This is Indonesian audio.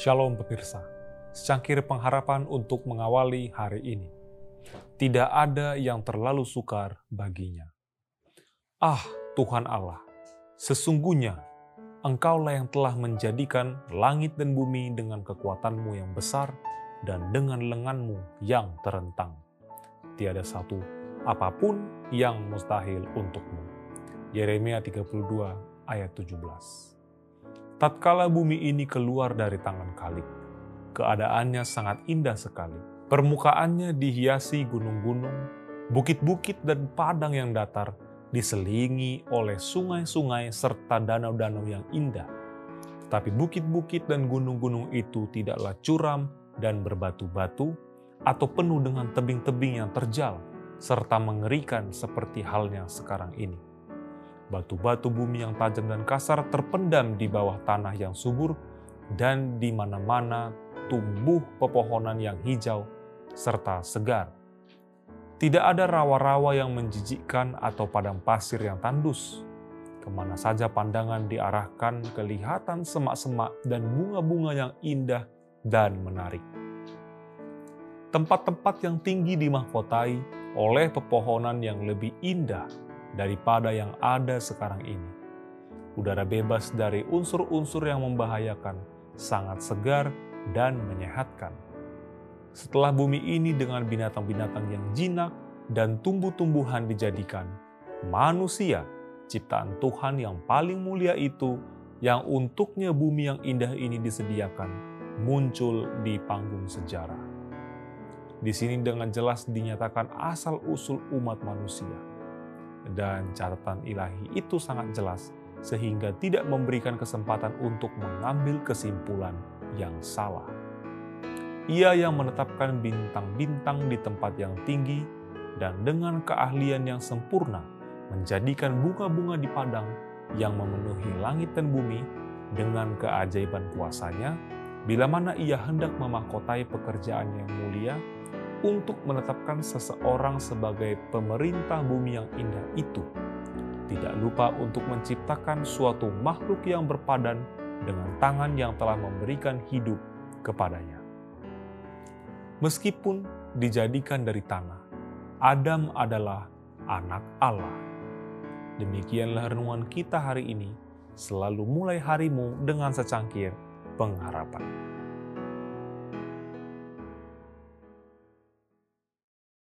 Shalom pemirsa, secangkir pengharapan untuk mengawali hari ini. Tidak ada yang terlalu sukar baginya. Ah Tuhan Allah, sesungguhnya Engkaulah yang telah menjadikan langit dan bumi dengan kekuatanmu yang besar dan dengan lenganmu yang terentang. Tiada satu apa pun yang mustahil untukmu. Yeremia 32 ayat 17 Tatkala bumi ini keluar dari tangan Kalik, keadaannya sangat indah sekali. Permukaannya dihiasi gunung-gunung, bukit-bukit dan padang yang datar, diselingi oleh sungai-sungai serta danau-danau yang indah. Tetapi bukit-bukit dan gunung-gunung itu tidaklah curam dan berbatu-batu atau penuh dengan tebing-tebing yang terjal serta mengerikan seperti halnya sekarang ini. Batu-batu bumi yang tajam dan kasar terpendam di bawah tanah yang subur dan di mana-mana tumbuh pepohonan yang hijau serta segar tidak ada rawa-rawa yang menjijikkan atau padang pasir yang tandus. Ke mana saja pandangan diarahkan, kelihatan semak-semak dan bunga-bunga yang indah dan menarik. Tempat-tempat yang tinggi dimahkotai oleh pepohonan yang lebih indah daripada yang ada sekarang ini. Udara bebas dari unsur-unsur yang membahayakan, sangat segar dan menyehatkan setelah bumi ini dengan binatang-binatang yang jinak dan tumbuh-tumbuhan dijadikan, manusia, ciptaan Tuhan yang paling mulia itu, yang untuknya bumi yang indah ini disediakan, muncul di panggung sejarah. Di sini dengan jelas dinyatakan asal-usul umat manusia. Dan catatan ilahi itu sangat jelas, sehingga tidak memberikan kesempatan untuk mengambil kesimpulan yang salah. Ia yang menetapkan bintang-bintang di tempat yang tinggi dan dengan keahlian yang sempurna menjadikan bunga-bunga di padang yang memenuhi langit dan bumi dengan keajaiban kuasanya, bila mana ia hendak memahkotai pekerjaan yang mulia untuk menetapkan seseorang sebagai pemerintah bumi yang indah itu. Tidak lupa untuk menciptakan suatu makhluk yang berpadan dengan tangan yang telah memberikan hidup kepadanya. Meskipun dijadikan dari tanah, Adam adalah anak Allah. Demikianlah renungan kita hari ini. Selalu mulai harimu dengan secangkir pengharapan.